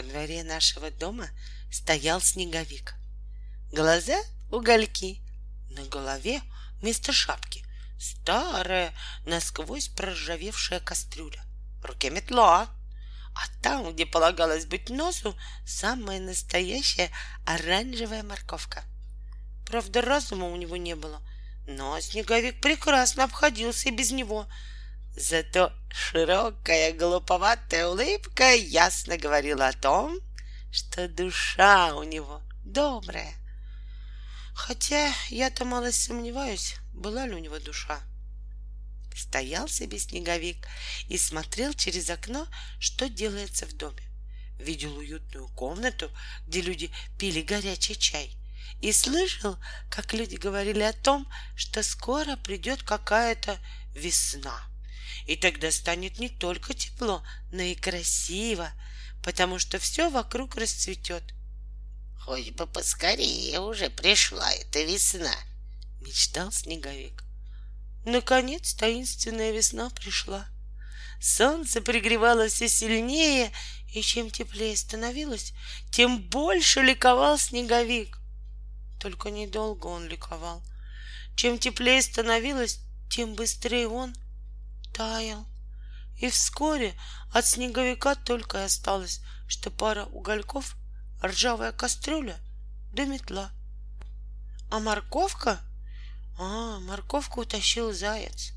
Во дворе нашего дома стоял снеговик. Глаза — угольки, на голове вместо шапки старая, насквозь проржавевшая кастрюля. В руке метла, а там, где полагалось быть носу, самая настоящая оранжевая морковка. Правда, разума у него не было, но снеговик прекрасно обходился и без него. Зато широкая глуповатая улыбка ясно говорила о том, что душа у него добрая. Хотя я-то малость сомневаюсь, была ли у него душа. Стоял себе снеговик и смотрел через окно, что делается в доме. Видел уютную комнату, где люди пили горячий чай. И слышал, как люди говорили о том, что скоро придет какая-то весна. И тогда станет не только тепло, но и красиво, потому что все вокруг расцветет. Хоть бы поскорее уже пришла эта весна, мечтал снеговик. Наконец таинственная весна пришла. Солнце пригревало все сильнее, и чем теплее становилось, тем больше ликовал снеговик. Только недолго он ликовал. Чем теплее становилось, тем быстрее он таял. И вскоре от снеговика только и осталось, что пара угольков, ржавая кастрюля да метла. А морковка а, морковку утащил заяц,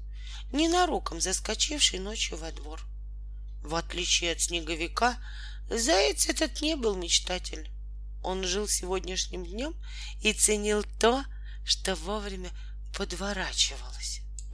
ненароком заскочивший ночью во двор. В отличие от снеговика, заяц этот не был мечтатель. Он жил сегодняшним днем и ценил то, что вовремя подворачивалось.